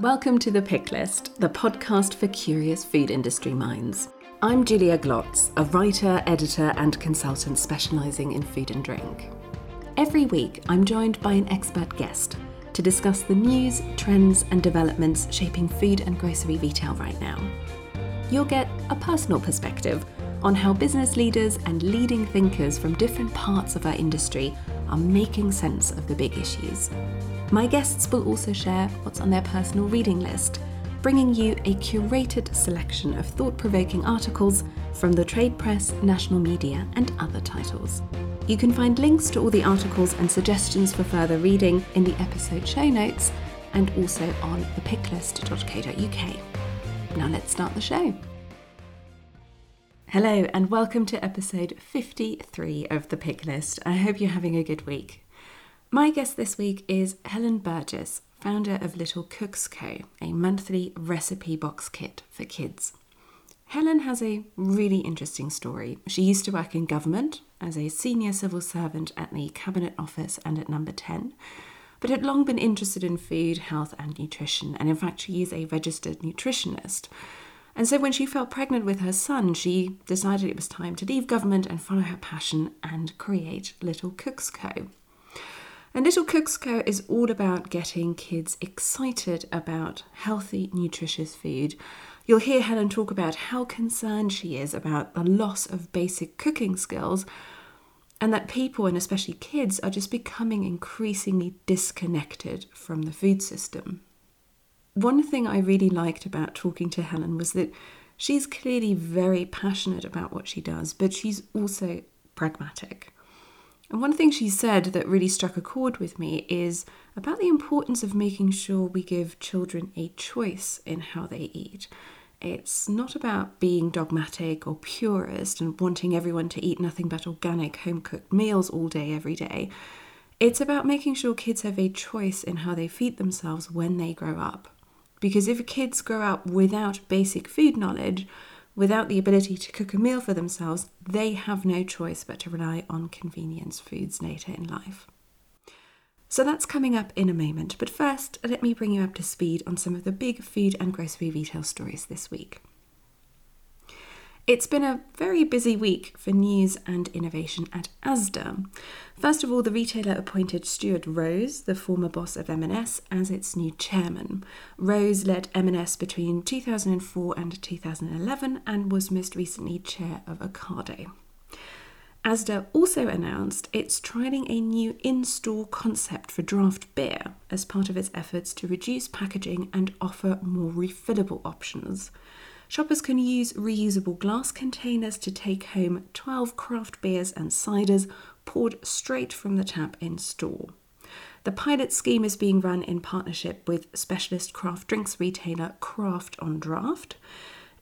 Welcome to The Pick List, the podcast for curious food industry minds. I'm Julia Glotz, a writer, editor, and consultant specialising in food and drink. Every week, I'm joined by an expert guest to discuss the news, trends, and developments shaping food and grocery retail right now. You'll get a personal perspective on how business leaders and leading thinkers from different parts of our industry are making sense of the big issues. My guests will also share what's on their personal reading list, bringing you a curated selection of thought provoking articles from the trade press, national media, and other titles. You can find links to all the articles and suggestions for further reading in the episode show notes and also on thepicklist.co.uk. Now let's start the show. Hello, and welcome to episode 53 of The Pick List. I hope you're having a good week. My guest this week is Helen Burgess, founder of Little Cooks Co., a monthly recipe box kit for kids. Helen has a really interesting story. She used to work in government as a senior civil servant at the Cabinet Office and at Number 10, but had long been interested in food, health, and nutrition, and in fact, she is a registered nutritionist. And so, when she fell pregnant with her son, she decided it was time to leave government and follow her passion and create Little Cooks Co. And Little Cooks Co. is all about getting kids excited about healthy, nutritious food. You'll hear Helen talk about how concerned she is about the loss of basic cooking skills and that people, and especially kids, are just becoming increasingly disconnected from the food system. One thing I really liked about talking to Helen was that she's clearly very passionate about what she does, but she's also pragmatic. And one thing she said that really struck a chord with me is about the importance of making sure we give children a choice in how they eat. It's not about being dogmatic or purist and wanting everyone to eat nothing but organic, home cooked meals all day, every day. It's about making sure kids have a choice in how they feed themselves when they grow up. Because if kids grow up without basic food knowledge, without the ability to cook a meal for themselves, they have no choice but to rely on convenience foods later in life. So that's coming up in a moment, but first, let me bring you up to speed on some of the big food and grocery retail stories this week. It's been a very busy week for news and innovation at Asda. First of all, the retailer appointed Stuart Rose, the former boss of M&S, as its new chairman. Rose led M&S between 2004 and 2011 and was most recently chair of Ocado. Asda also announced it's trialling a new in store concept for draft beer as part of its efforts to reduce packaging and offer more refillable options. Shoppers can use reusable glass containers to take home 12 craft beers and ciders poured straight from the tap in store. The pilot scheme is being run in partnership with specialist craft drinks retailer Craft on Draft.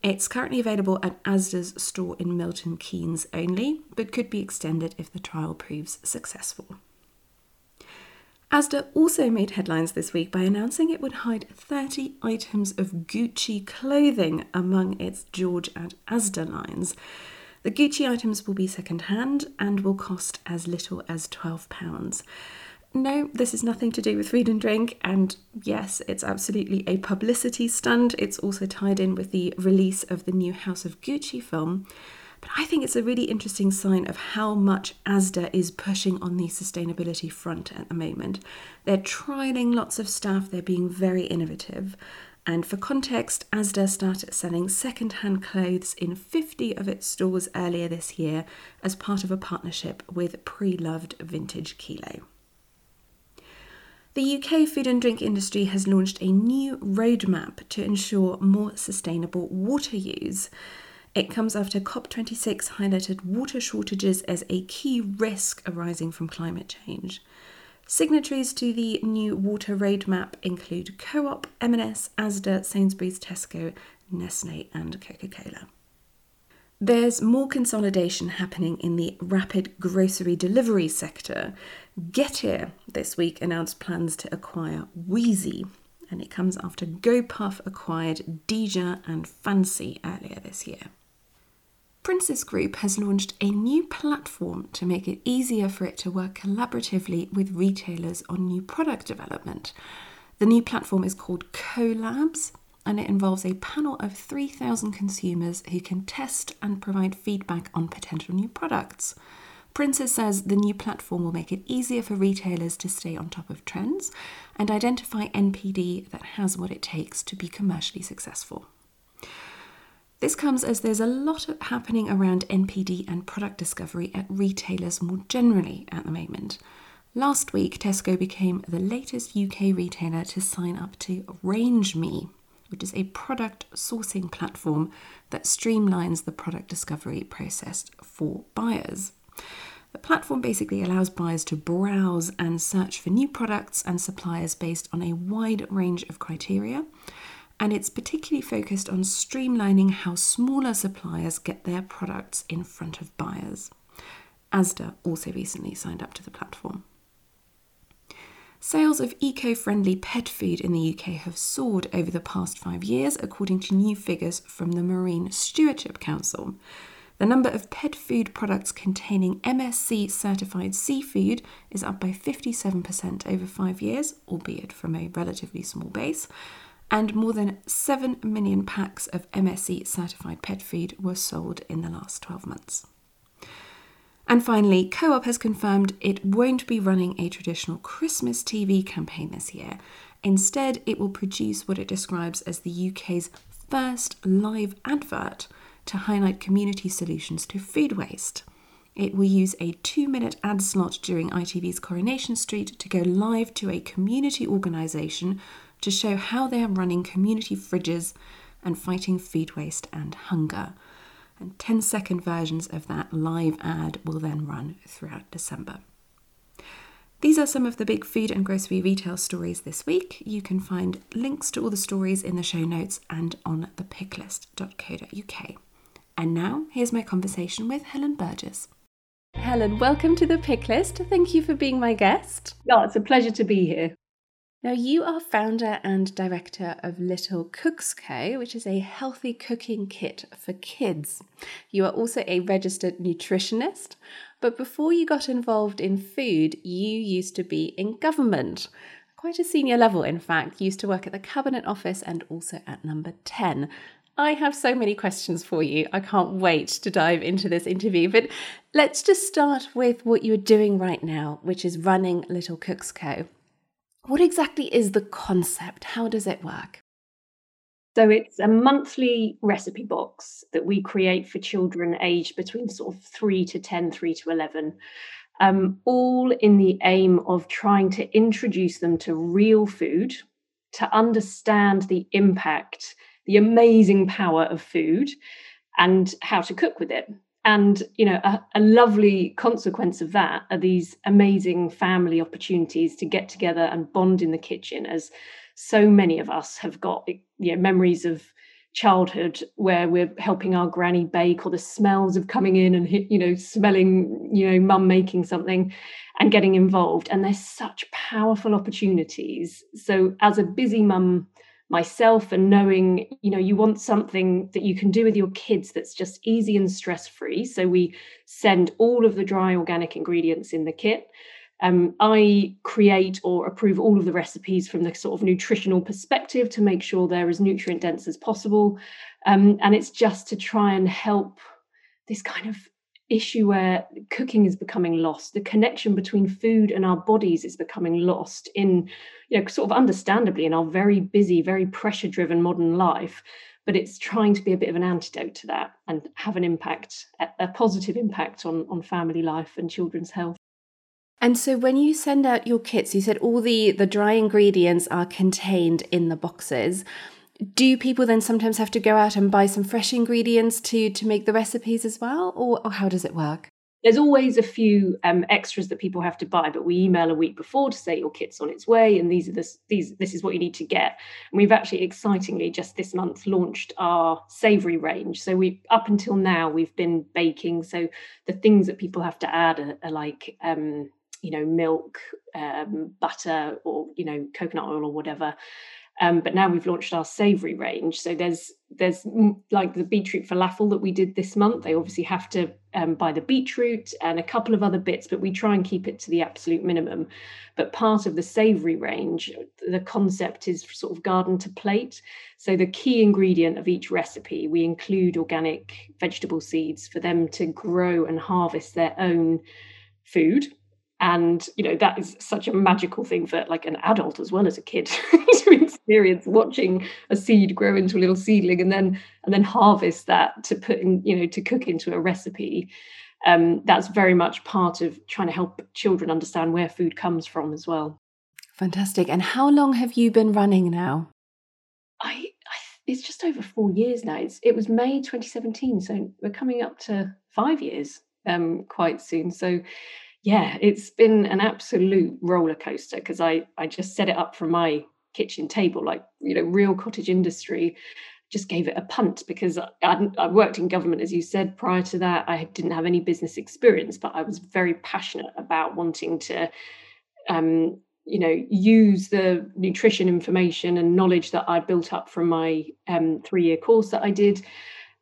It's currently available at Asda's store in Milton Keynes only, but could be extended if the trial proves successful. Asda also made headlines this week by announcing it would hide 30 items of Gucci clothing among its George and Asda lines. The Gucci items will be second hand and will cost as little as £12. No, this is nothing to do with food and drink, and yes, it's absolutely a publicity stunt. It's also tied in with the release of the new House of Gucci film. But I think it's a really interesting sign of how much ASDA is pushing on the sustainability front at the moment. They're trialing lots of stuff, they're being very innovative. And for context, Asda started selling second-hand clothes in 50 of its stores earlier this year as part of a partnership with pre-loved Vintage Kilo. The UK food and drink industry has launched a new roadmap to ensure more sustainable water use. It comes after COP26 highlighted water shortages as a key risk arising from climate change. Signatories to the new water roadmap include Co-op, M&S, Asda, Sainsbury's, Tesco, Nestle and Coca-Cola. There's more consolidation happening in the rapid grocery delivery sector. Getir this week announced plans to acquire Weezy, and it comes after GoPuff acquired Dija and Fancy earlier this year. Princes Group has launched a new platform to make it easier for it to work collaboratively with retailers on new product development. The new platform is called CoLabs and it involves a panel of 3,000 consumers who can test and provide feedback on potential new products. Princes says the new platform will make it easier for retailers to stay on top of trends and identify NPD that has what it takes to be commercially successful. This comes as there's a lot of happening around NPD and product discovery at retailers more generally at the moment. Last week, Tesco became the latest UK retailer to sign up to RangeMe, which is a product sourcing platform that streamlines the product discovery process for buyers. The platform basically allows buyers to browse and search for new products and suppliers based on a wide range of criteria. And it's particularly focused on streamlining how smaller suppliers get their products in front of buyers. Asda also recently signed up to the platform. Sales of eco friendly pet food in the UK have soared over the past five years, according to new figures from the Marine Stewardship Council. The number of pet food products containing MSC certified seafood is up by 57% over five years, albeit from a relatively small base. And more than 7 million packs of MSC certified pet food were sold in the last 12 months. And finally, Co op has confirmed it won't be running a traditional Christmas TV campaign this year. Instead, it will produce what it describes as the UK's first live advert to highlight community solutions to food waste. It will use a two minute ad slot during ITV's Coronation Street to go live to a community organisation to show how they are running community fridges and fighting food waste and hunger. And 10 second versions of that live ad will then run throughout December. These are some of the big food and grocery retail stories this week. You can find links to all the stories in the show notes and on thepicklist.co.uk. And now, here's my conversation with Helen Burgess. Helen, welcome to the Pick List. Thank you for being my guest. Oh, it's a pleasure to be here. Now, you are founder and director of Little Cooks Co., which is a healthy cooking kit for kids. You are also a registered nutritionist, but before you got involved in food, you used to be in government. Quite a senior level, in fact. You used to work at the Cabinet Office and also at Number 10. I have so many questions for you. I can't wait to dive into this interview. But let's just start with what you're doing right now, which is running Little Cooks Co. What exactly is the concept? How does it work? So it's a monthly recipe box that we create for children aged between sort of three to 10, three to 11, um, all in the aim of trying to introduce them to real food, to understand the impact the amazing power of food and how to cook with it. And you know, a, a, lovely consequence of that are these amazing family opportunities to get together and bond in the kitchen, as so many of us have got you know, memories of childhood where we're helping our granny bake or the smells of coming in and you know smelling you know mum making something and getting involved. And there's such powerful opportunities. So as a busy mum myself and knowing you know you want something that you can do with your kids that's just easy and stress free so we send all of the dry organic ingredients in the kit. Um, i create or approve all of the recipes from the sort of nutritional perspective to make sure they're as nutrient dense as possible. Um, and it's just to try and help this kind of issue where cooking is becoming lost the connection between food and our bodies is becoming lost in you know sort of understandably in our very busy very pressure driven modern life. But it's trying to be a bit of an antidote to that and have an impact a positive impact on on family life and children's health. And so when you send out your kits you said all the the dry ingredients are contained in the boxes do people then sometimes have to go out and buy some fresh ingredients to to make the recipes as well? Or, or how does it work? There's always a few um, extras that people have to buy but we email a week before to say your kit's on its way and these are the, these this is what you need to get. And we've actually excitingly just this month launched our savory range. So we up until now we've been baking. So the things that people have to add are, are like um, you know milk um, butter or you know coconut oil or whatever Um, but now we've launched our savoury range. So there's there's like the beetroot falafel that we did this month. They obviously have to um, buy the beetroot and a couple of other bits, but we try and keep it to the absolute minimum. But part of the savoury range, the concept is sort of garden to plate. So the key ingredient of each recipe, we include organic vegetable seeds for them to grow and harvest their own food and you know that is such a magical thing for like an adult as well as a kid to experience watching a seed grow into a little seedling and then and then harvest that to put in you know to cook into a recipe. Um, that's very much part of trying to help children understand where food comes from as well. Fantastic. And how long have you been running now? I, I it's just over four years now. It's, it was may 2017 so we're coming up to five years um, quite soon. So yeah, it's been an absolute roller coaster because I I just set it up from my kitchen table, like you know, real cottage industry. Just gave it a punt because I, I worked in government, as you said. Prior to that, I didn't have any business experience, but I was very passionate about wanting to, um, you know, use the nutrition information and knowledge that I built up from my um, three-year course that I did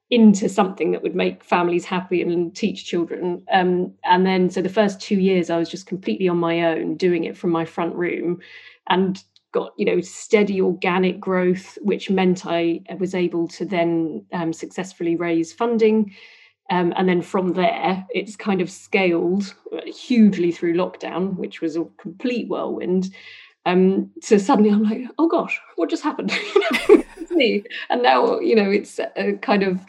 into something that would make families happy and teach children. Um, and then, so the first two years, I was just completely on my own, doing it from my front room, and got you know steady organic growth, which meant I was able to then um, successfully raise funding. Um, and then from there, it's kind of scaled hugely through lockdown, which was a complete whirlwind. Um, so suddenly I'm like, oh gosh, what just happened? and now, you know, it's a kind of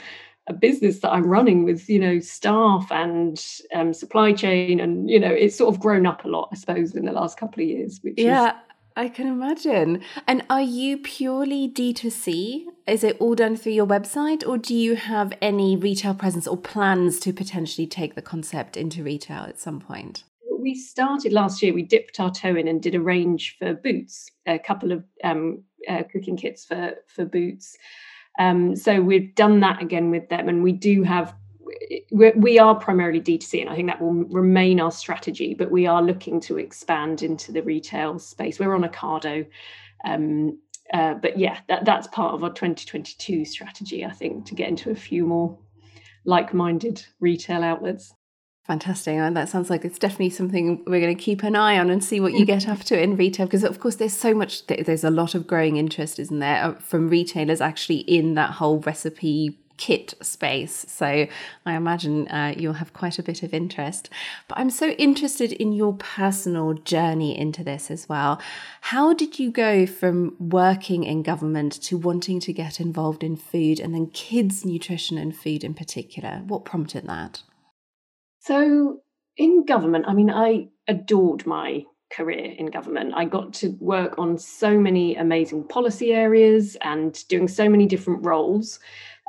a business that I'm running with, you know, staff and um, supply chain, and you know, it's sort of grown up a lot, I suppose, in the last couple of years. Which yeah, is... I can imagine. And are you purely D2C? Is it all done through your website, or do you have any retail presence or plans to potentially take the concept into retail at some point? we started last year, we dipped our toe in and did a range for Boots, a couple of um, uh, cooking kits for for Boots. Um, so we've done that again with them, and we do have. We're, primarily D2C, and I think that will remain our strategy. But we are looking to expand into the retail space. We're on Ocado, um, uh, but yeah, that, that's part of our 2022 strategy. I think to get into a few more like-minded retail outlets. Fantastic. And that sounds like it's definitely something we're going to keep an eye on and see what you get up to in retail. Because, of course, there's so much, there's a lot of growing interest, isn't there, uh, from retailers actually in that whole recipe kit space. So I imagine uh, you'll have quite a bit of interest. But I'm so interested in your personal journey into this as well. How did you go from working in government to wanting to get involved in food and then kids' nutrition and food in particular? What prompted that? So, in government, I mean, I adored my career in government. I got to work on so many amazing policy areas and doing so many different roles.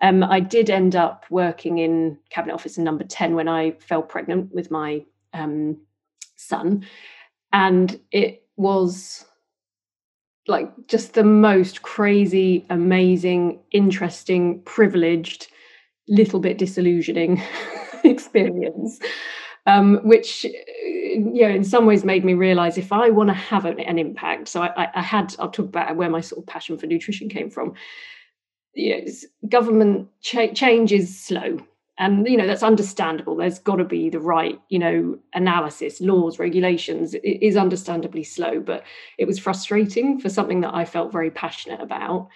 Um, I did end up working in Cabinet Office number 10 when I fell pregnant with my um, son. And it was like just the most crazy, amazing, interesting, privileged, little bit disillusioning experience. Um, which you know in some ways made me realize if I want to have an, an impact. So I, I, had I'll talk about where my sort of passion for nutrition came from. Government cha- change is slow, and you know that's understandable. There's got to be the right you know analysis, laws, regulations. It is understandably slow, but it was frustrating for something that I felt very passionate about.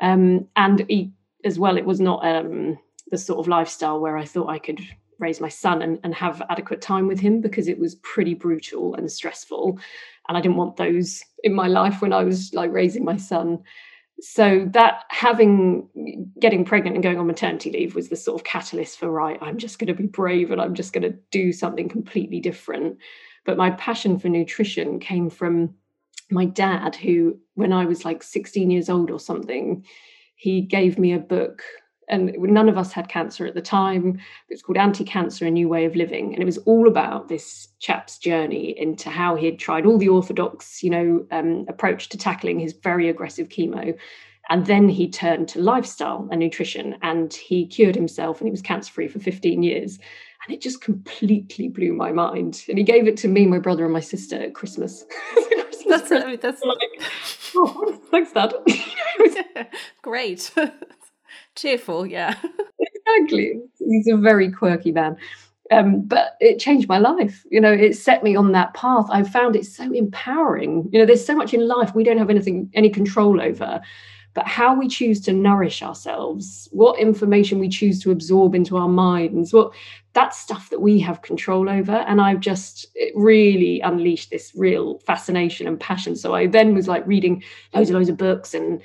Um, and he, as well, it was not um, the sort of lifestyle where I thought I could raise my son and, and have adequate time with him because it was pretty brutal and stressful. And I didn't want those in my life when I was like raising my son. So that having getting pregnant and going on maternity leave was the sort of catalyst for right, I'm just going to be brave and I'm just going to do something completely different. But my passion for nutrition came from my dad, who, when I was like 16 years old or something, he gave me a book and none of us had cancer at the time. It's called Anti Cancer A New Way of Living. And it was all about this chap's journey into how he'd tried all the orthodox, you know, um, approach to tackling his very aggressive chemo. And then he turned to lifestyle and nutrition and he cured himself and he was cancer free for 15 years. And it just completely blew my mind. And he gave it to me, my brother, and my sister at Christmas. Christmas that's, that's like, oh, thanks, Dad. Great. Cheerful, yeah. exactly. He's a very quirky man. Um, but it changed my life. You know, it set me on that path. I found it so empowering. You know, there's so much in life we don't have anything, any control over but how we choose to nourish ourselves, what information we choose to absorb into our minds, what that's stuff that we have control over. And I've just really unleashed this real fascination and passion. So I then was like reading loads and loads of books, and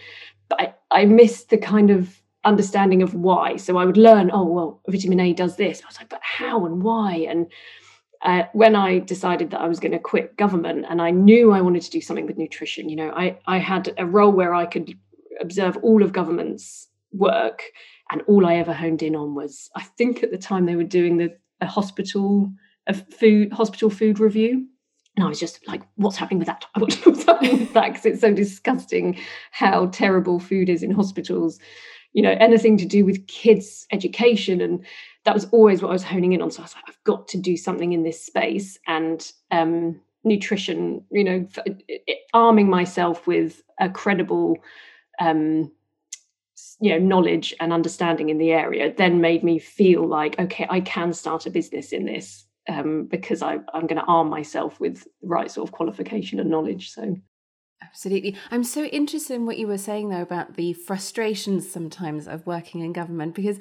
I, I missed the kind of understanding of why. So I would learn, oh, well, vitamin A does this. I was like, but how and why? And uh, when I decided that I was going to quit government and I knew I wanted to do something with nutrition, you know, I, I had a role where I could observe all of government's work and all I ever honed in on was I think at the time they were doing the a hospital a food hospital food review and I was just like, what's happening with that? I want to know what's happening with that because it's so disgusting how terrible food is in hospitals. You know, anything to do with kids' education. And that was always what I was honing in on. So I was like, I've got to do something in this space. And um, nutrition, you know, arming myself with a credible um, you know knowledge and understanding in the area then made me feel like okay i can start a business in this um, because I, i'm going to arm myself with the right sort of qualification and knowledge so Absolutely. I'm so interested in what you were saying, though, about the frustrations sometimes of working in government, because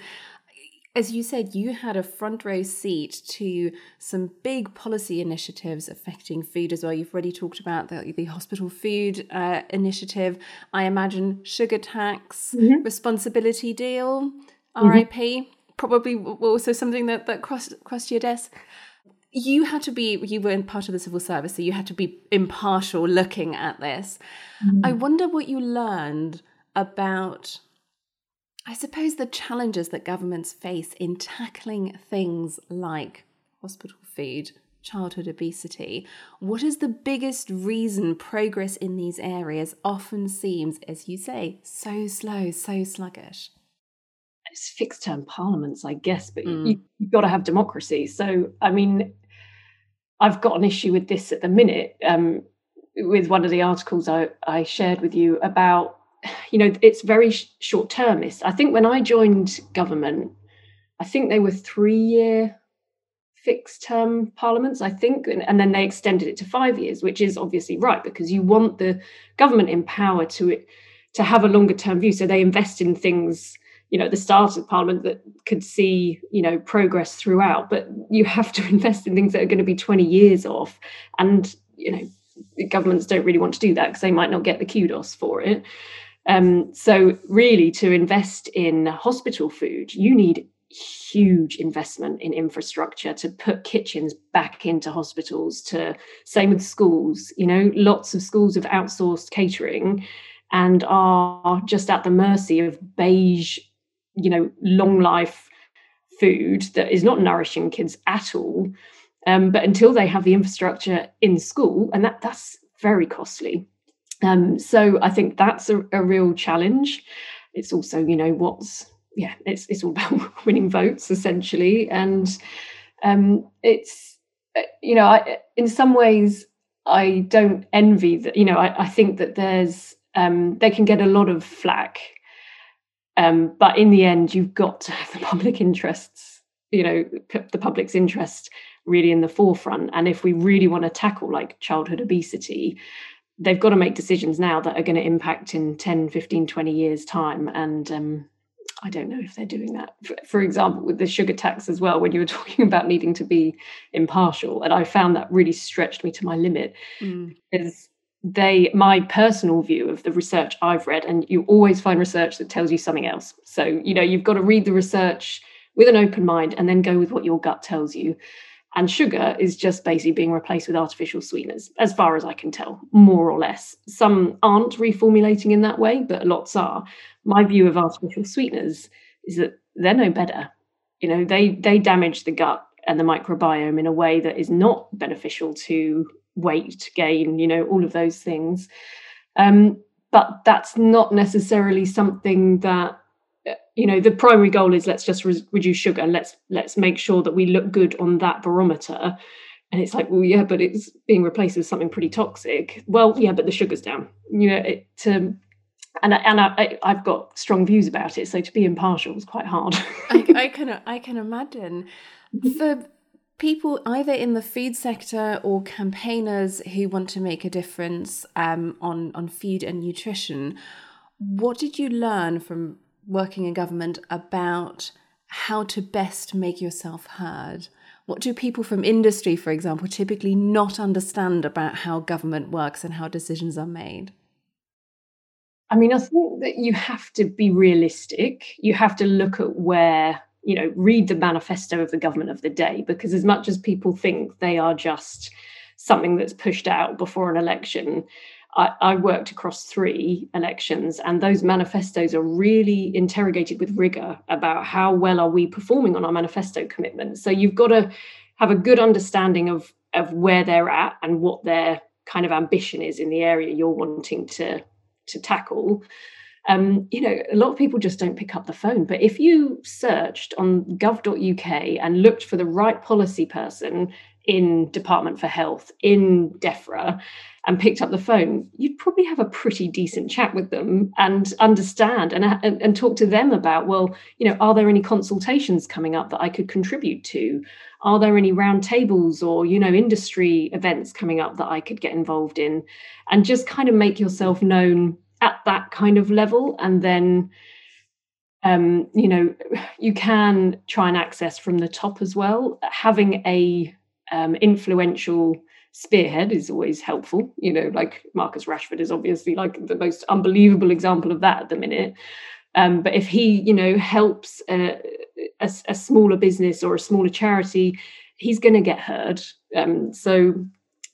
as you said, you had a front row seat to some big policy initiatives affecting food as well. You've already talked about the, the hospital food uh, initiative. I imagine sugar tax, mm-hmm. responsibility deal, mm-hmm. RIP, probably also something that, that crossed, crossed your desk. You had to be, you were in part of the civil service, so you had to be impartial looking at this. Mm-hmm. I wonder what you learned about I suppose the challenges that governments face in tackling things like hospital food, childhood obesity, what is the biggest reason progress in these areas often seems, as you say, so slow, so sluggish? It's fixed term parliaments, I guess, but mm. you, you've got to have democracy. So, I mean, I've got an issue with this at the minute. Um, with one of the articles I, I shared with you about you know, it's very short termist. I think when I joined government, I think they were three year fixed term parliaments, I think, and, and, then they extended it to five years, which is obviously right because you want the government in power to to have a longer term view. So they invest in things, you know, the start of parliament that could see, you know, progress throughout. But you have to invest in things that are going to be 20 years off. And, you know, governments don't really want to do that because they might not get the kudos for it. Um, so, really, to invest in hospital food, you need huge investment in infrastructure to put kitchens back into hospitals. To same with schools. You know, lots of schools have outsourced catering and are just at the mercy of beige, you know, long life food that is not nourishing kids at all. Um, but until they have the infrastructure in school, and that that's very costly. Um, so I think that's a, a real challenge. It's also, you know, what's yeah, it's it's all about winning votes essentially, and um, it's you know, I, in some ways, I don't envy that. You know, I, I think that there's um, they can get a lot of flack, um, but in the end, you've got to have the public interests. You know, put the public's interest really in the forefront. And if we really want to tackle like childhood obesity, they've got to make decisions now that are going to impact in 10 15 20 years time and um, i don't know if they're doing that for, for, example with the sugar tax as well when you were talking about needing to be impartial and i found that really stretched me to my limit mm. because they my personal view of the research i've read and you always find research that tells you something else so you know you've got to read the research with an open mind and then go with what your gut tells you and sugar is just basically being replaced with artificial sweeteners, as far as I can tell, more or less. Some aren't reformulating in that way, but lots are. My view of artificial sweeteners is that they're no better. You know, they they damage the gut and the microbiome in a way that is not beneficial to weight gain, you know, all of those things. Um, but that's not necessarily something that you know the primary goal is let's just re- reduce sugar let's let's make sure that we look good on that barometer and it's like, well, yeah, but it's being replaced with something pretty toxic. Well, yeah, but the sugar's down. You know, it, um, and I, and I, I've got strong views about it. So to be impartial was quite hard. I, I can I can imagine for people either in the food sector or campaigners who want to make a difference um, on on food and nutrition. What did you learn from working in government about how to best make yourself heard? What do people from industry, for example, typically not understand about how government works and how decisions are made? I mean, I think that you have to be realistic. You have to look at where, you know, read the manifesto of the government of the day, because as much as people think they are just something that's pushed out before an election, I, I, worked across three elections, and those manifestos are really interrogated with rigor about how well are we performing on our manifesto commitments. So you've got to have a good understanding of of where they're at and what their kind of ambition is in the area you're wanting to to tackle. Um, you know, a lot of people just don't pick up the phone. But if you searched on gov.uk and looked for the right policy person in Department for Health, in DEFRA, and picked up the phone, you'd probably have a pretty decent chat with them and understand and, and, and talk to them about, well, you know, are there any consultations coming up that I could contribute to? Are there any roundtables or, you know, industry events coming up that I could get involved in? And just kind of make yourself known at that kind of level. And then, um, you know, you can try and access from the top as well. Having a um, influential spearhead is always helpful. You know, like Marcus Rashford is obviously like the most unbelievable example of that at the minute. Um, but if he, you know, helps a, a, a, smaller business or a smaller charity, he's going to get heard. Um, so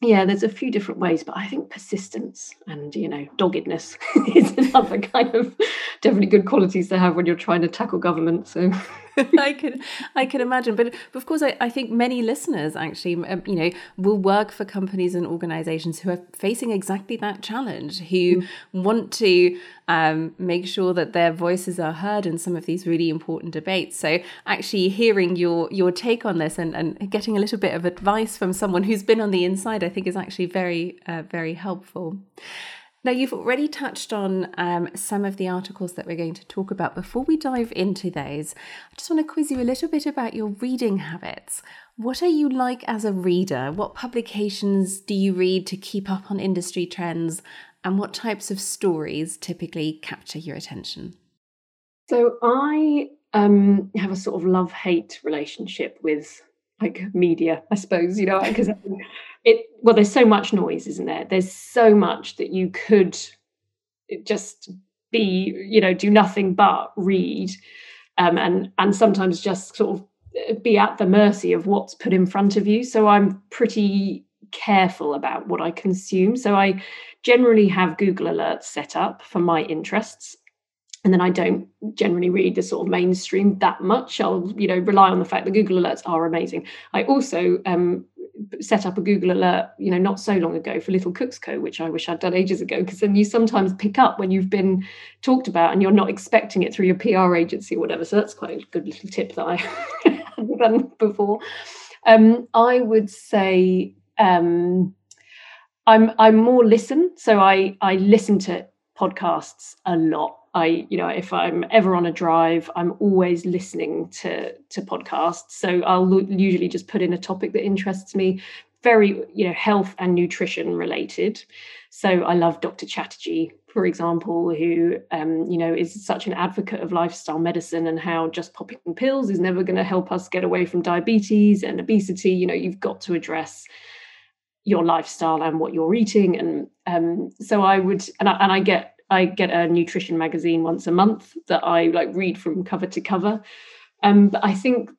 yeah, there's a few different ways, but I think persistence and you know doggedness is another kind of definitely good qualities to have when you're trying to tackle government. So I can I can imagine, but, of course, I, I think many listeners actually, um, you know, will work for companies and organisations who are facing exactly that challenge, who mm. want to um, make sure that their voices are heard in some of these really important debates. So, actually, hearing your your take on this and, and getting a little bit of advice from someone who's been on the inside, I think, is actually very uh, very helpful. Now, you've already touched on um, some of the articles that we're going to talk about. Before we dive into those, I just want to quiz you a little bit about your reading habits. What are you like as a reader? What publications do you read to keep up on industry trends? And what types of stories typically capture your attention? So, I um, have a sort of love hate relationship with like media, I suppose, you know, because it well there's so much noise isn't there there's so much that you could just be you know do nothing but read um, and and sometimes just sort of uh, be at the mercy of what's put in front of you so i'm pretty careful about what i consume so i generally have google alerts set up for my interests and then I don't generally read the sort of mainstream that much. I'll, you know, rely on the fact that Google Alerts are amazing. I also um, set up a Google alert, you know, not so long ago for Little Cooks Co, which I wish I'd done ages ago, because then you sometimes pick up when you've been talked about and you're not expecting it through your PR agency or whatever. So that's quite a good little tip that I hadn't done before. Um, I would say um, I'm I'm more listen, so I I listen to podcasts a lot I, you know, if I'm ever on a drive, I'm always listening to to podcasts. So I'll usually just put in a topic that interests me, very, you know, health and nutrition related. So I love Dr. Chatterjee, for example, who, um, you know, is such an advocate of lifestyle medicine and how just popping pills is never going to help us get away from diabetes and obesity. You know, you've got to address your lifestyle and what you're eating and um, so i would and I, and I get I get a nutrition magazine once a month that I like read from cover to cover. Um, but I think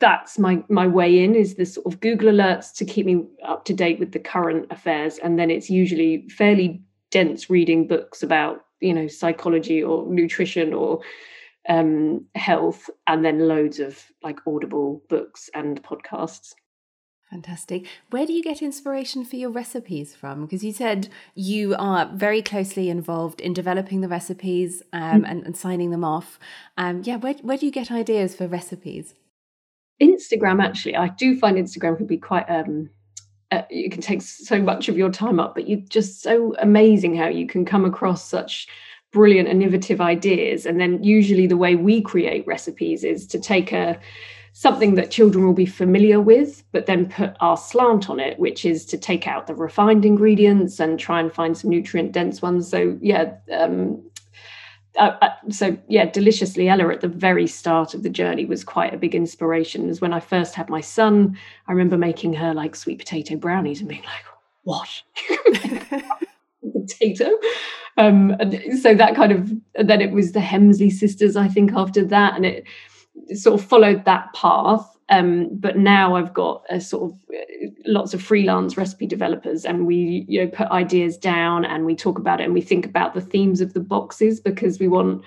that's my my way in is the sort of Google alerts to keep me up to date with the current affairs, and then it's usually fairly dense reading books about you know psychology or nutrition or um, health, and then loads of like Audible books and podcasts. Fantastic. Where do you get inspiration for your recipes from? Because you said you are very closely involved in developing the recipes um, mm. and, and, signing them off. Um, yeah, where, where do you get ideas for recipes? Instagram, actually, I do find Instagram can be quite um, uh, it can take so much of your time up, but you're just so amazing how you can come across such brilliant innovative ideas. And then usually the way we create recipes is to take a something that children will be familiar with, but then put our slant on it, which is to take out the refined ingredients and try and find some nutrient dense ones. So yeah, um, uh, uh, so yeah, Deliciously Ella at the very start of the journey was quite a big inspiration. As when I first had my son, I remember making her like sweet potato brownies and being like, "What?" potato. Um, and so that kind of then it was the Hemsley sisters, I think, after that, and it, it sort of followed that path. Um, but now I've got a sort of uh, lots of freelance recipe developers, and we you know put ideas down and we talk about it and we think about the themes of the boxes because we want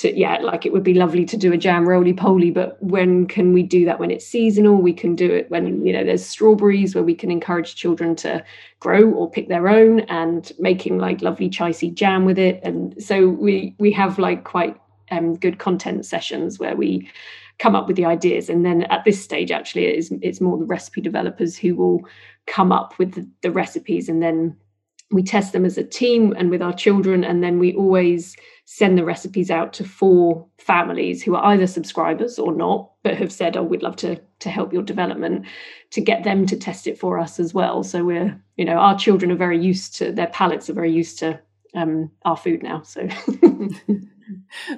to yeah like it would be lovely to do a jam roly poly but when can we do that when it's seasonal we can do it when you know there's strawberries where we can encourage children to grow or pick their own and making like lovely chicey jam with it and so we we have like quite um, good content sessions where we come up with the ideas. And then at this stage actually it is it's more the recipe developers who will come up with the, the recipes. And then we test them as a team and with our children. And then we always send the recipes out to four families who are either subscribers or not but have said oh we'd love to to help your development to get them to test it for us as well. So we're you know our children are very used to their palates are very used to um, our food now so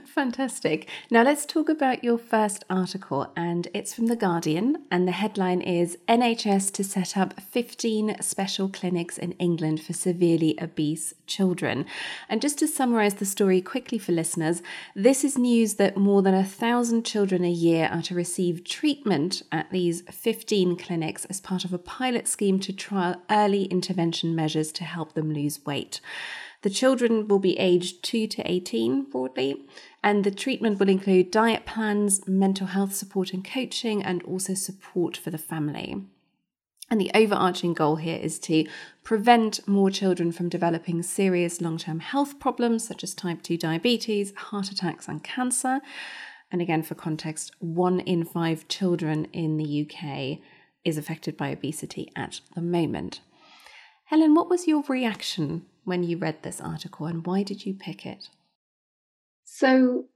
Fantastic. Now let's talk about your first article, and it's from The Guardian. And the headline is NHS to set up 15 special clinics in England for severely obese children. And just to summarize the story quickly for listeners, this is news that more than a thousand children a year are to receive treatment at these 15 clinics as part of a pilot scheme to trial early intervention measures to help them lose weight. The children will be aged 2 to 18 broadly, and the treatment will include diet plans, mental health support and coaching, and also support for the family. And the overarching goal here is to prevent more children from developing serious long term health problems such as type 2 diabetes, heart attacks, and cancer. And again, for context, one in five children in the UK is affected by obesity at the moment. Helen, what was your reaction when you read this article and why did you pick it? So,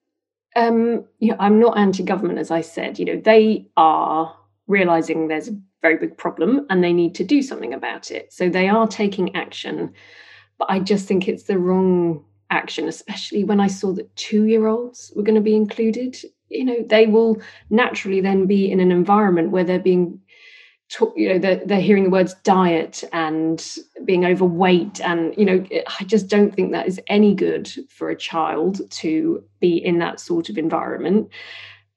um, yeah, I'm not anti-government, as I said. You know, they are realizing there's a very big problem and they need to do something about it. So they are taking action, but I just think it's the wrong action, especially when I saw that two-year-olds were going to be included. You know, they will naturally then be in an environment where they're being you know they're, they're hearing the words diet and being overweight and you know i just don't think that is any good for a child to be in that sort of environment.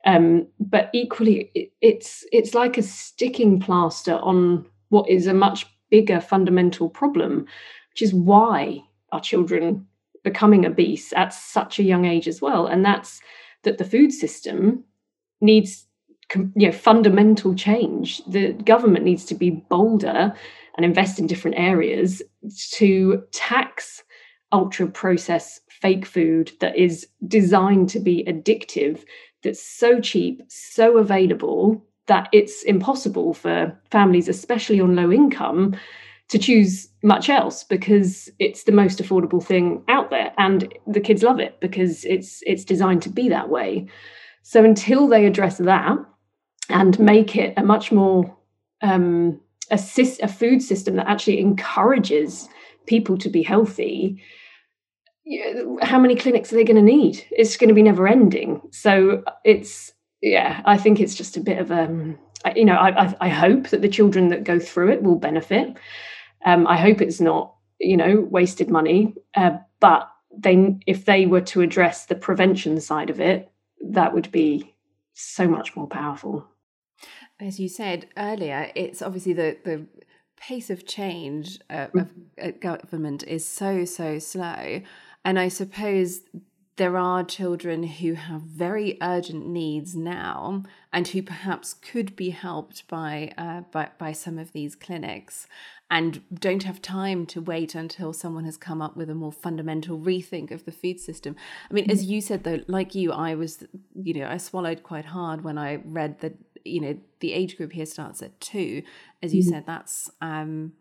Um, but equally it, it's it's like a sticking plaster on what is a much bigger fundamental problem which is why are children becoming obese at such a young age as well? And that's that the food system needs you know fundamental change. The government needs to be bolder and invest in different areas to tax ultra processed fake food that is designed to be addictive that's so cheap so available that it's impossible for families especially on low income to choose much else because it's the most affordable thing out there and the kids love it because it's it's designed to be that way. So until they address that and make it a much more um, a, a food system that actually encourages people to be healthy. How many clinics are they going to need? It's going to be never ending. So it's yeah i think it's just a bit of a um, you know I, I, hope that the children that go through it will benefit. Um, i hope it's not you know wasted money. Uh, but they if they were to address the prevention side of it that would be so much more powerful as you said earlier, it's obviously the the pace of change uh, of uh, government is so so slow, and I suppose there are children who have very urgent needs now and who perhaps could be helped by, uh, by by some of these clinics and don't have time to wait until someone has come up with a more fundamental rethink of the food system. I mean, as mm. you said though, like you, I was, you know, I swallowed quite hard when I read that you know the age group here starts at two as you mm. said that's um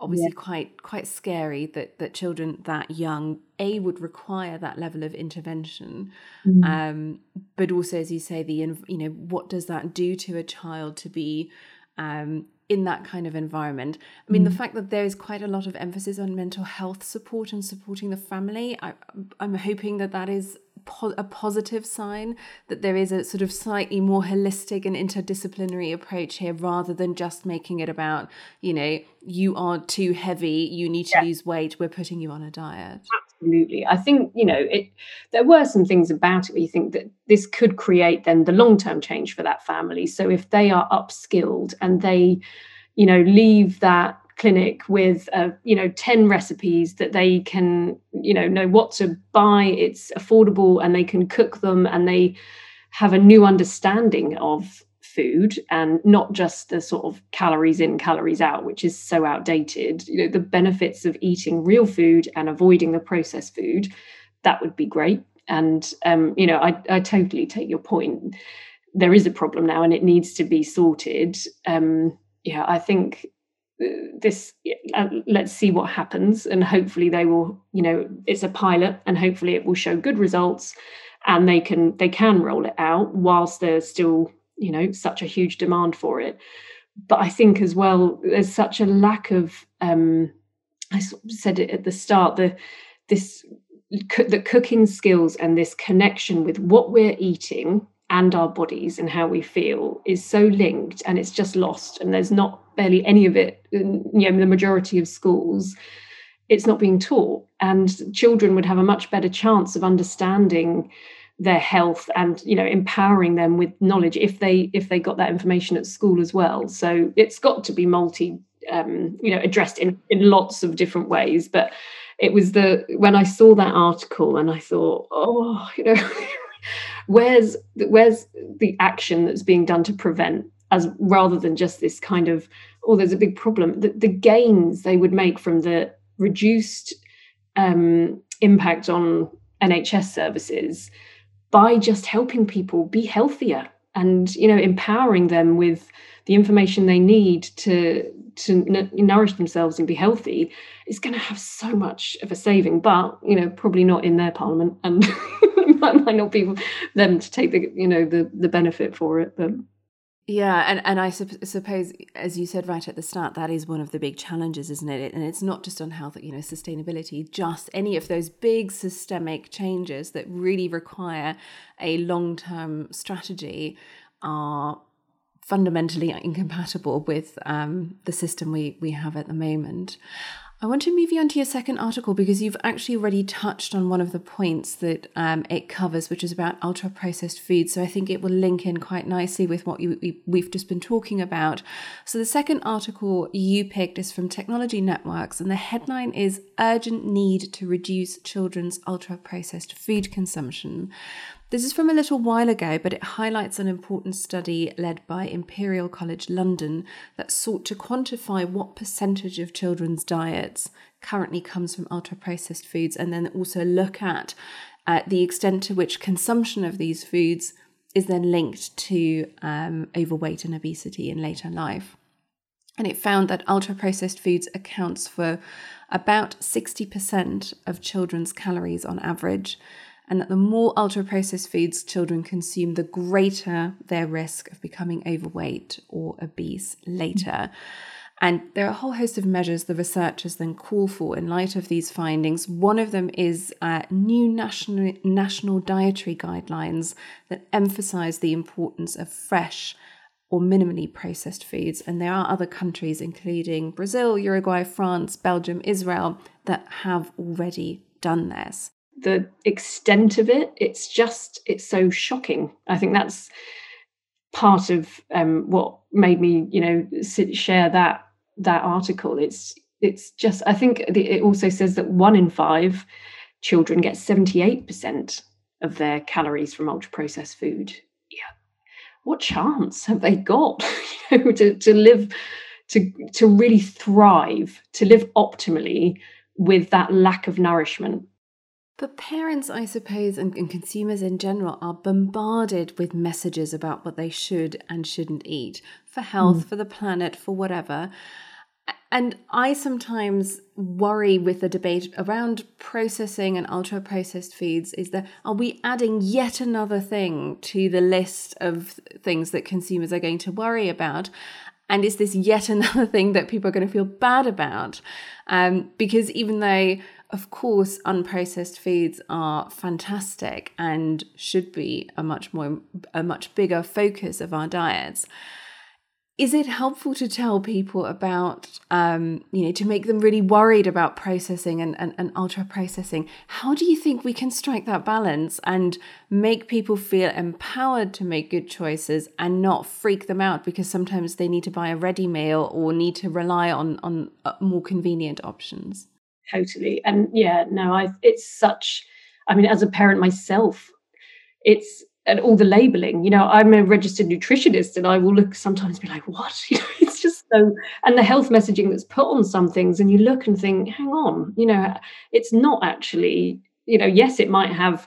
obviously yeah. quite quite scary that that children that young a would require that level of intervention mm. um but also as you say the you know what does that do to a child to be um in that kind of environment. I mean, mm. the fact that there is quite a lot of emphasis on mental health support and supporting the family, I, am hoping that that is po- a positive sign that there is a sort of slightly more holistic and interdisciplinary approach here rather than just making it about, you know, you are too heavy, you need to yeah. lose weight, we're putting you on a diet. Absolutely. I think, you know, it there were some things about it where you think that this could create then the long-term change for that family. So if they are upskilled and they, you know, leave that clinic with uh, you know 10 recipes that they can you know know what to buy. It's affordable and they can cook them and they have a new understanding of food and not just the sort of calories in calories out which is so outdated. You know the benefits of eating real food and avoiding the processed food that would be great. And um, you know I, I totally take your point. There is a problem now and it needs to be sorted. Um, yeah i think this uh, let's see what happens and hopefully they will you know it's a pilot and hopefully it will show good results and they can they can roll it out whilst there's still you know such a huge demand for it. But i think as well there's such a lack of um i said it at the start the this the cooking skills and this connection with what we're eating and our bodies and how we feel is so linked and it's just lost and there's not barely any of it in you know the majority of schools it's not being taught. And children would have a much better chance of understanding their health and you know empowering them with knowledge if they if they got that information at school as well. So it's got to be multi um, you know addressed in in lots of different ways. But it was the when i saw that article and i thought oh you know where's where's the action that's being done to prevent as rather than just this kind of oh there's a big problem? The, the gains they would make from the reduced um, impact on nhs services by just helping people be healthier and you know empowering them with the information they need to to n- nourish themselves and be healthy is going to have so much of a saving but you know probably not in their parliament and might, might not be them to take the you know the the benefit for it but yeah, and, and I sup- suppose, as you said right at the start, that is one of the big challenges, isn't it? And it's not just on health, you know, sustainability, just any of those big systemic changes that really require a long term strategy are fundamentally incompatible with um, the system we, we have at the moment. I want to move you on to your second article because you've actually already touched on one of the points that um, it covers, which is about ultra processed foods. So I think it will link in quite nicely with what you, we've just been talking about. So the second article you picked is from Technology Networks, and the headline is Urgent Need to Reduce Children's Ultra Processed Food Consumption. This is from a little while ago, but it highlights an important study led by Imperial College London that sought to quantify what percentage of children's diets currently comes from ultra processed foods, and then also look at uh, the extent to which consumption of these foods is then linked to um, overweight and obesity in later life. And it found that ultra processed foods accounts for about 60% of children's calories on average and that the more ultra processed foods children consume, the greater their risk of becoming overweight or obese later. And there are a whole host of measures the researchers then call for in light of these findings. One of them is uh, new national, national dietary guidelines that emphasize the importance of fresh or minimally processed foods. And there are other countries, including Brazil, Uruguay, France, Belgium, Israel, that have already done this the extent of it. It's just it's so shocking. I think that's part of um, what made me you know sit, share that that article. It's it's just i think it also says that one in five children get 78% of their calories from ultra processed food. Yeah. What chance have they got you know, to, to live to to really thrive to live optimally with that lack of nourishment But parents, I suppose, and, and, consumers in general are bombarded with messages about what they should and shouldn't eat for health, mm. for the planet, for whatever. And I sometimes worry with the debate around processing and ultra processed foods is that are we adding yet another thing to the list of things that consumers are going to worry about? And is this yet another thing that people are going to feel bad about? Um, because even though, of course, unprocessed foods are fantastic and should be a much more, a much bigger focus of our diets, is it helpful to tell people about um, you know to make them really worried about processing and, and, and, ultra processing how do you think we can strike that balance and make people feel empowered to make good choices and not freak them out because sometimes they need to buy a ready meal or need to rely on on uh, more convenient options totally and yeah no i it's such i mean as a parent myself it's and all the labeling. You know, I'm a registered nutritionist and I will look sometimes be like, what? You know, it's just so and the health messaging that's put on some things, and you look and think, hang on, you know, it's not actually, you know, yes, it might have,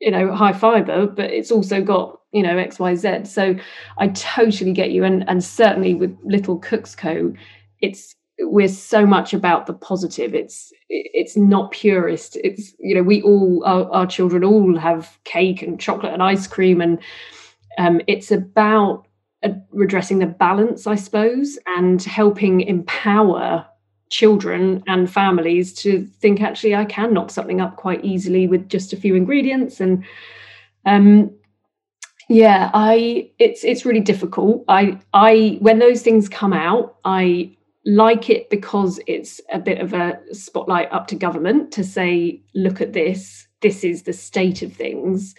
you know, high fiber, but it's also got, you know, XYZ. So I totally get you. And and certainly with Little Cooks Co, it's we're so much about the positive. It's it's not purist. It's you know we all our, our children all have cake and chocolate and ice cream and um, it's about redressing the balance i suppose and helping empower children and families to think actually i can knock something up quite easily with just a few ingredients. And um yeah i it's it's really difficult. I i when those things come out i like it because it's a bit of a spotlight up to government to say, look at this, this is the state of things.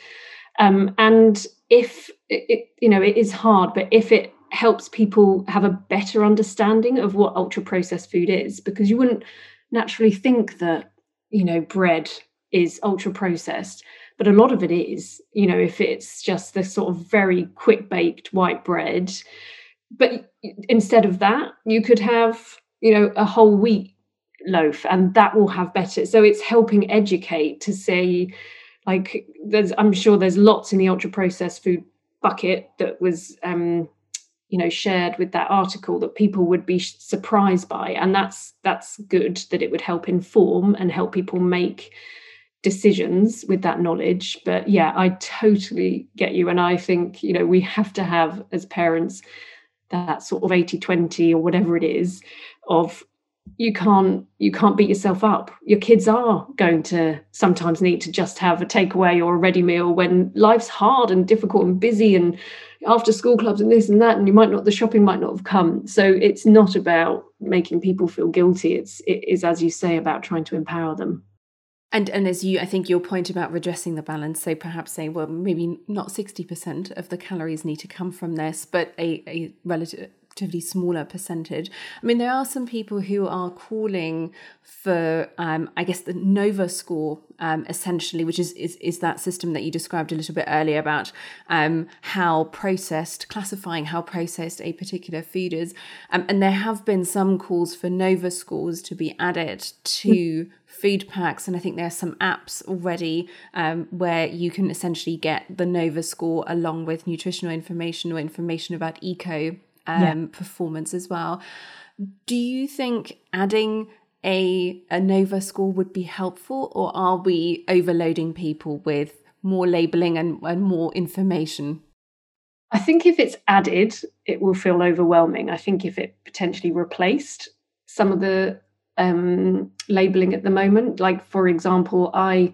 Um, and if it, you know, it is hard, but if it helps people have a better understanding of what ultra processed food is, because you wouldn't naturally think that, you know, bread is ultra processed, but a lot of it is, you know, if it's just the sort of very quick baked white bread but instead of that, you could have, you know, a whole wheat loaf and that will have better. So it's helping educate to say, like, there's, I'm sure there's lots in the ultra processed food bucket that was, um, you know, shared with that article that people would be surprised by. And that's, that's good that it would help inform and help people make decisions with that knowledge but yeah i totally get you and i think you know we have to have as parents that sort of 80 20 or whatever it is of you can't you can't beat yourself up. Your kids are going to sometimes need to just have a takeaway or a ready meal when life's hard and difficult and busy and after school clubs and this and that and you might not the shopping might not have come. So it's not about making people feel guilty. It's it is as you say about trying to empower them and and as you, I think your point about redressing the balance, so perhaps say, well, maybe not sixty percent of the calories need to come from this, but a, a relatively smaller percentage. I mean, there are some people who are calling for, um, I guess, the Nova score, um, essentially, which is, is is that system that you described a little bit earlier about um, how processed, classifying how processed a particular food is, um, and there have been some calls for Nova scores to be added to food packs, and I think there are some apps already um, where you can essentially get the Nova score along with nutritional information or information about eco um, yeah. performance as well. Do you think adding a, a Nova score would be helpful, or are we overloading people with more labeling and, and more information? I think if it's added, it will feel overwhelming. I think if it potentially replaced some of the um, labeling at the moment. Like, for example, I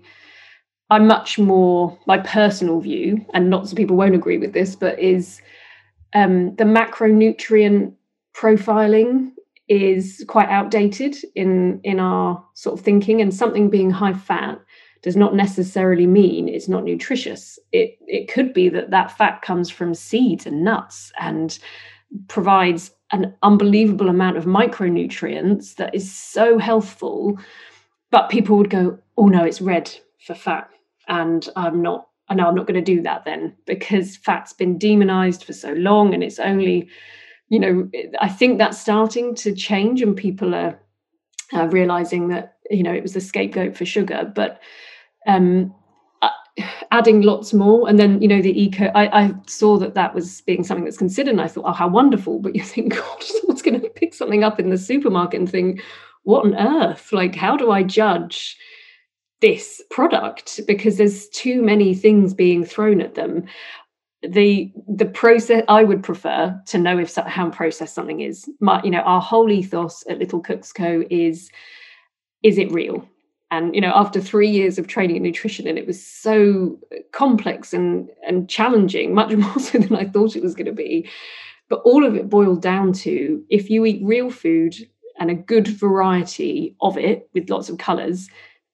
I'm much more my personal view, and lots of people won't agree with this, but is um, the macronutrient profiling is quite outdated in in our sort of thinking, and something being high fat does not necessarily mean it's not nutritious. It it could be that that fat comes from seeds and nuts and provides an unbelievable amount of micronutrients that is so healthful but people would go oh no it's red for fat and i'm not i know i'm not going to do that then because fat's been demonized for so long and it's only you know i think that's starting to change and people are uh, realizing that you know it was the scapegoat for sugar. But um, adding lots more and then you know the eco I, I, saw that that was being something that's considered and i thought oh how wonderful. But you think god someone's going to pick something up in the supermarket and think what on earth like how do i judge this product because there's too many things being thrown at them. The the process i would prefer to know if how processed something is. My you know our whole ethos at little cooks co is is it real? And you know after three years of training in nutrition and it was so complex and and challenging much more so than i thought it was going to be. But all of it boiled down to if you eat real food and a good variety of it with lots of colors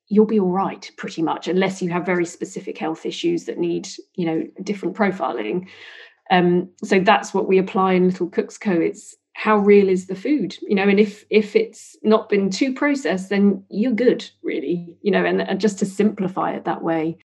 you'll be all right pretty much unless you have very specific health issues that need you know different profiling. Um, so that's what we apply in little cooks co. It's how real is the food you know and if if it's not been too processed then you're good really you know and, and just to simplify it that way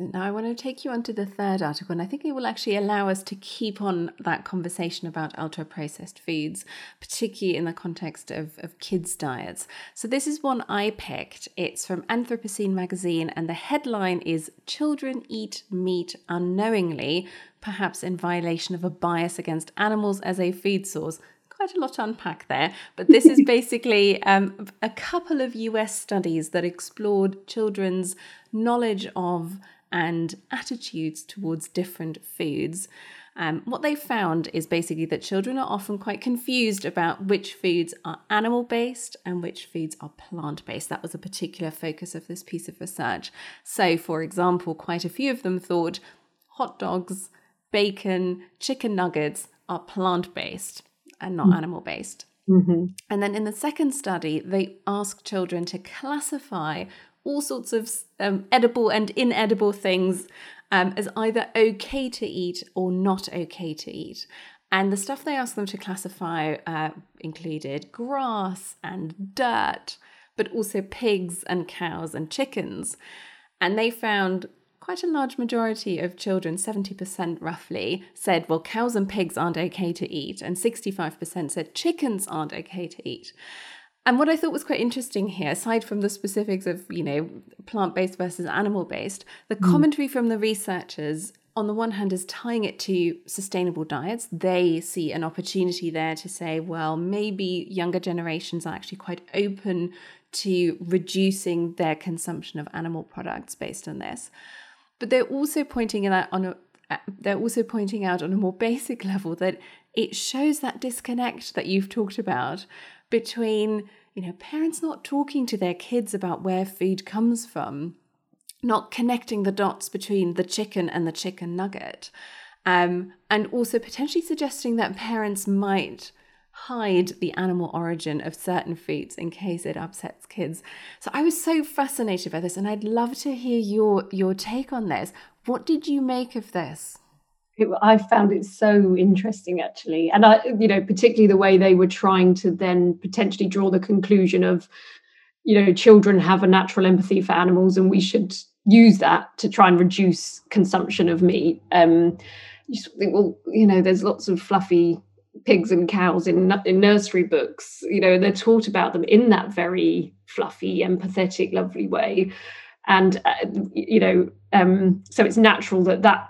now, I want to take you on to the third article, and I think it will actually allow us to keep on that conversation about ultra processed foods, particularly in the context of, of kids' diets. So, this is one I picked. It's from Anthropocene magazine, and the headline is Children Eat Meat Unknowingly, perhaps in violation of a bias against animals as a food source quite a lot to unpack there. But this is basically um, a couple of US studies that explored children's knowledge of and attitudes towards different foods. Um, what they found is basically that children are often quite confused about which foods are animal based and which foods are plant based. That was a particular focus of this piece of research. So, for example, quite a few of them thought hot dogs, bacon, chicken nuggets are plant based and not mm-hmm. animal based. Mm-hmm. And then in the second study, they asked children to classify all sorts of um, edible and inedible things um, as either okay to eat or not okay to eat. And the stuff they asked them to classify uh, included grass and dirt, but also pigs and cows and chickens. And they found quite a large majority of children, 70% roughly, said, well, cows and pigs aren't okay to eat, and 65% said chickens aren't okay to eat. And what I thought was quite interesting here, aside from the specifics of, you know, plant based versus animal based, the mm. commentary from the researchers, on the one hand, is tying it to sustainable diets. They see an opportunity there to say, well, maybe younger generations are actually quite open to reducing their consumption of animal products based on this. But they're also pointing out on a they're also pointing out on a more basic level that it shows that disconnect that you've talked about between, you know, parents not talking to their kids about where food comes from, not connecting the dots between the chicken and the chicken nugget, um, and also potentially suggesting that parents might hide the animal origin of certain foods in case it upsets kids. So I was so fascinated by this and I'd love to hear your your take on this. What did you make of this? It, I found it so interesting actually, and I, you know, particularly the way they were trying to then potentially draw the conclusion of, you know, children have a natural empathy for animals, and we should use that to try and reduce consumption of meat. Um, you think, well, you know, there's lots of fluffy pigs and cows in, in nursery books, you know, they're taught about them in that very fluffy, empathetic, lovely way. And, uh, you know, um, so it's natural that that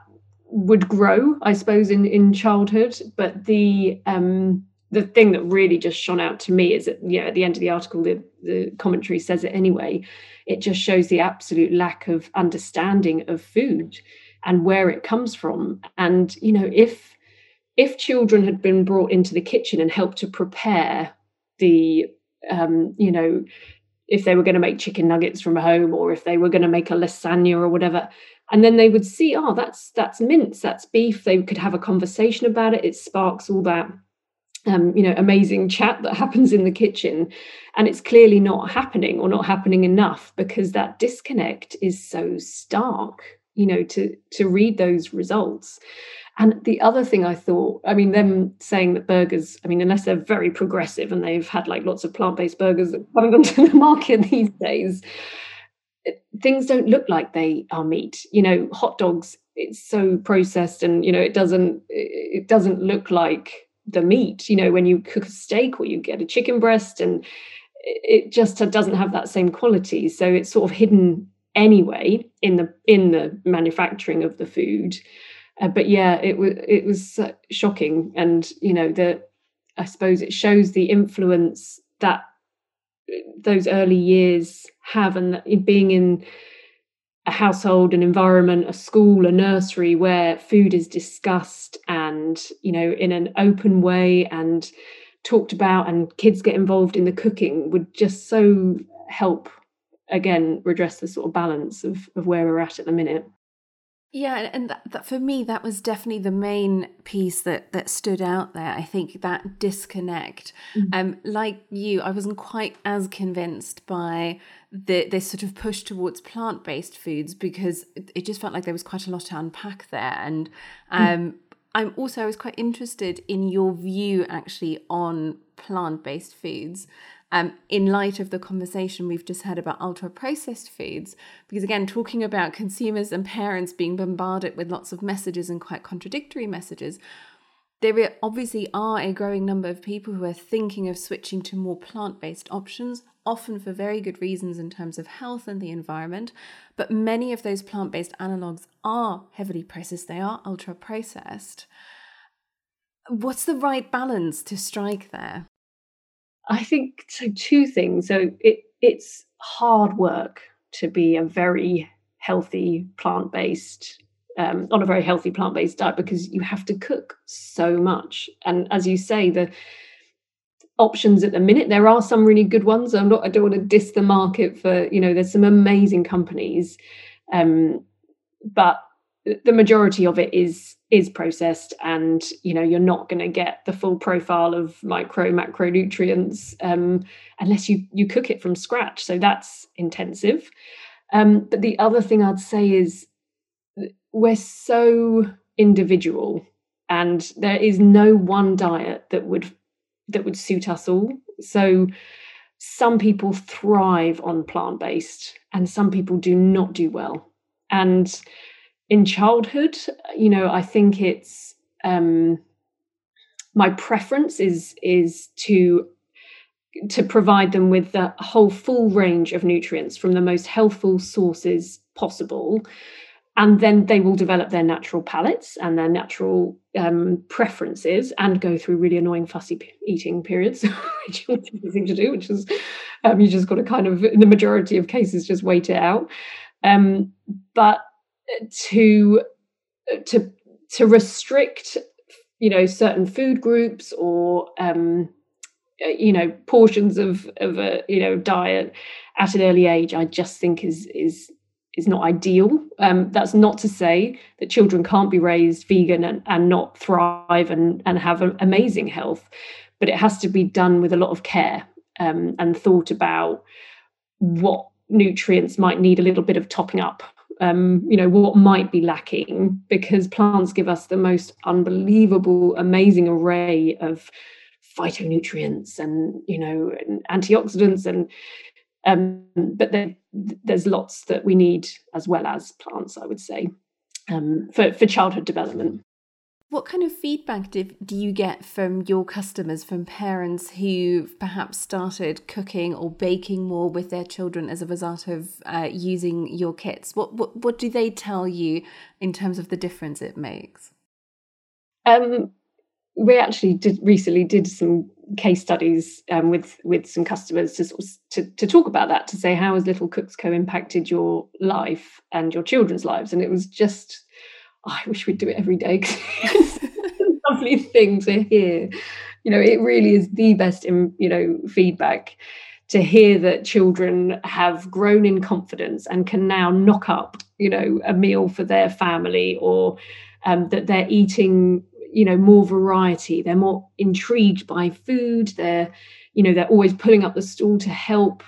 would grow, I suppose, in in childhood. But the um, the thing that really just shone out to me is that know at the end of the article, the the commentary says it anyway. It just shows the absolute lack of understanding of food and where it comes from. And you know, if if children had been brought into the kitchen and helped to prepare the um, you know if they were going to make chicken nuggets from home or if they were going to make a lasagna or whatever and then they would see oh that's that's mince that's beef. They could have a conversation about it. It sparks all that um, you know amazing chat that happens in the kitchen. And it's clearly not happening or not happening enough because that disconnect is so stark you know to to read those results. And the other thing I thought, I mean, them saying that burgers, I mean, unless they're very progressive and they've had like lots of plant based burgers coming onto the market these days, things don't look like they are meat. You know, hot dogs, it's so processed and, you know, it doesn't, it doesn't look like the meat. You know, when you cook a steak or you get a chicken breast and it just doesn't have that same quality. So it's sort of hidden anyway in the in the manufacturing of the food uh, but yeah it was it was shocking and you know the i suppose it shows the influence that those early years have and being in a household an environment a school a nursery where food is discussed and you know in an open way and talked about and kids get involved in the cooking would just so help again redress the sort of balance of, of where we're at at the minute yeah, and that, that, for me, that was definitely the main piece that that stood out there. I think that disconnect. Mm-hmm. Um, like you, I wasn't quite as convinced by the this sort of push towards plant based foods because it, it, just felt like there was quite a lot to unpack there. And mm. um, mm-hmm. I'm also I was quite interested in your view actually on plant based foods um, in light of the conversation we've just had about ultra processed foods. Because again, talking about consumers and parents being bombarded with lots of messages and quite contradictory messages, there obviously are a growing number of people who are thinking of switching to more plant based options, often for very good reasons in terms of health and the environment. But many of those plant based analogues are heavily processed, they are ultra processed. What's the right balance to strike there? I think so. Two things. So it it's hard work to be a very healthy plant based um, on a very healthy plant based diet because you have to cook so much. And as you say, the options at the minute there are some really good ones. I'm not. I don't want to diss the market for you know. There's some amazing companies, um, but the majority of it is is processed and you know you're not going to get the full profile of micro macronutrients um, unless you you cook it from scratch. So that's intensive. Um, but the other thing i'd say is we're so individual and there is no one diet that would that would suit us all. So some people thrive on plant based and some people do not do well. And in childhood you know i think it's um my preference is is to to provide them with the whole full range of nutrients from the most healthful sources possible. And then they will develop their natural palates and their natural um, preferences and go through really annoying fussy p- eating periods which is the to do which is um, you just got to kind of in the majority of cases just wait it out. Um, but to to to restrict you know certain food groups or um, you know portions of of a you know diet at an early age i just think is is is not ideal. Um, that's not to say that children can't be raised vegan and, and not thrive and and have amazing health but it has to be done with a lot of care um, and thought about what nutrients might need a little bit of topping up um, you know what might be lacking because plants give us the most unbelievable amazing array of phytonutrients and you know and antioxidants and um, but there, there's lots that we need as well as plants i would say um, for, for childhood development what kind of feedback do, do you get from your customers, from parents who perhaps started cooking or baking more with their children as a result of uh, using your kits? What, what what do they tell you in terms of the difference it makes? Um, we actually did recently did some case studies um, with with some customers to, to to talk about that to say how has Little Cooks Co impacted your life and your children's lives, and it was just oh, I wish we'd do it every day it's a lovely thing to hear. You know, it really is the best, in, you know, feedback to hear that children have grown in confidence and can now knock up, you know, a meal for their family or um, that they're eating, you know, more variety. They're more intrigued by food. They're, you know, they're always pulling up the stool to help.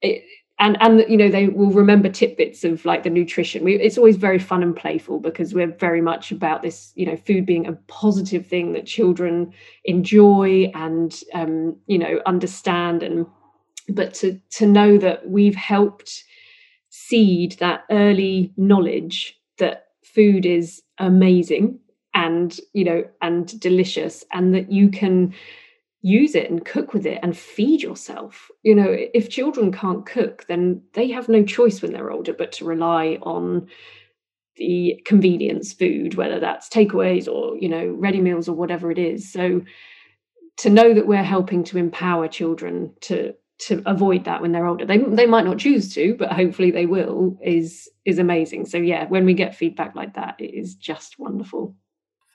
It, and and you know they will remember tidbits of like the nutrition. We, it's always very fun and playful because we're very much about this you know food being a positive thing that children enjoy and um, you know understand. And but to to know that we've helped seed that early knowledge that food is amazing and you know and delicious and that you can use it and cook with it and feed yourself. You know, if children can't cook, then they have no choice when they're older but to rely on the convenience food, whether that's takeaways or, you know, ready meals or whatever it is. So to know that we're helping to empower children to to avoid that when they're older. They they might not choose to, but hopefully they will is is amazing. So yeah, when we get feedback like that, it is just wonderful.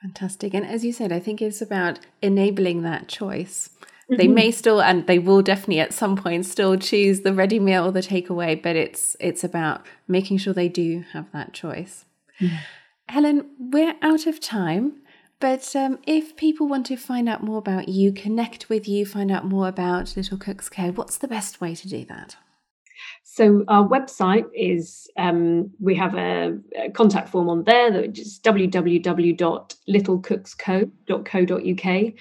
Fantastic. And as you said, I think it's about enabling that choice. Mm-hmm. They may still and they will definitely at some point still choose the ready meal or the takeaway, but it's it's about making sure they do have that choice. Mm-hmm. Helen, we're out of time. But um, if people want to find out more about you, connect with you, find out more about Little Cooks Co, what's the best way to do that? So our website is um, we have a, a, contact form on there that is www.littlecooksco.co.uk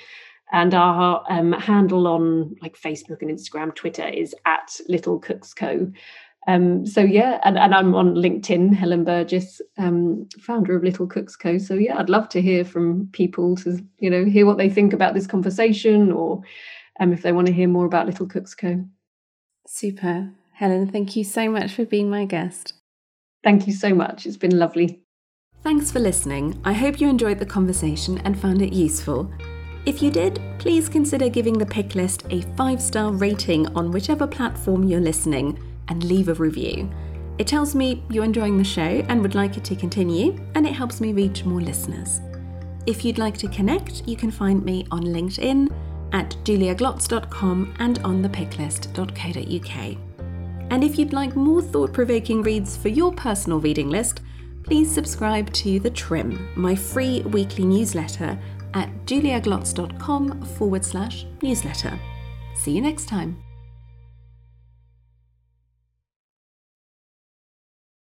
and our um, handle on like Facebook and Instagram, Twitter is at Little Cooks Co. Um, so yeah, and, and I'm on LinkedIn, Helen Burgess, um, founder of Little Cooks Co. So yeah, I'd love to hear from people to you know hear what they think about this conversation, or um, if they want to hear more about Little Cooks Co. Super, Helen. Thank you so much for being my guest. Thank you so much. It's been lovely. Thanks for listening. I hope you enjoyed the conversation and found it useful. If you did, please consider giving the pick list a five star rating on whichever platform you're listening and leave a review. It tells me you're enjoying the show and would like it to continue, and it helps me reach more listeners. If you'd like to connect, you can find me on LinkedIn at juliaglotz.com and on thepicklist.co.uk. And if you'd like more thought provoking reads for your personal reading list, please subscribe to The Trim, my free weekly newsletter at juliaglotz.com forward slash newsletter. See you next time.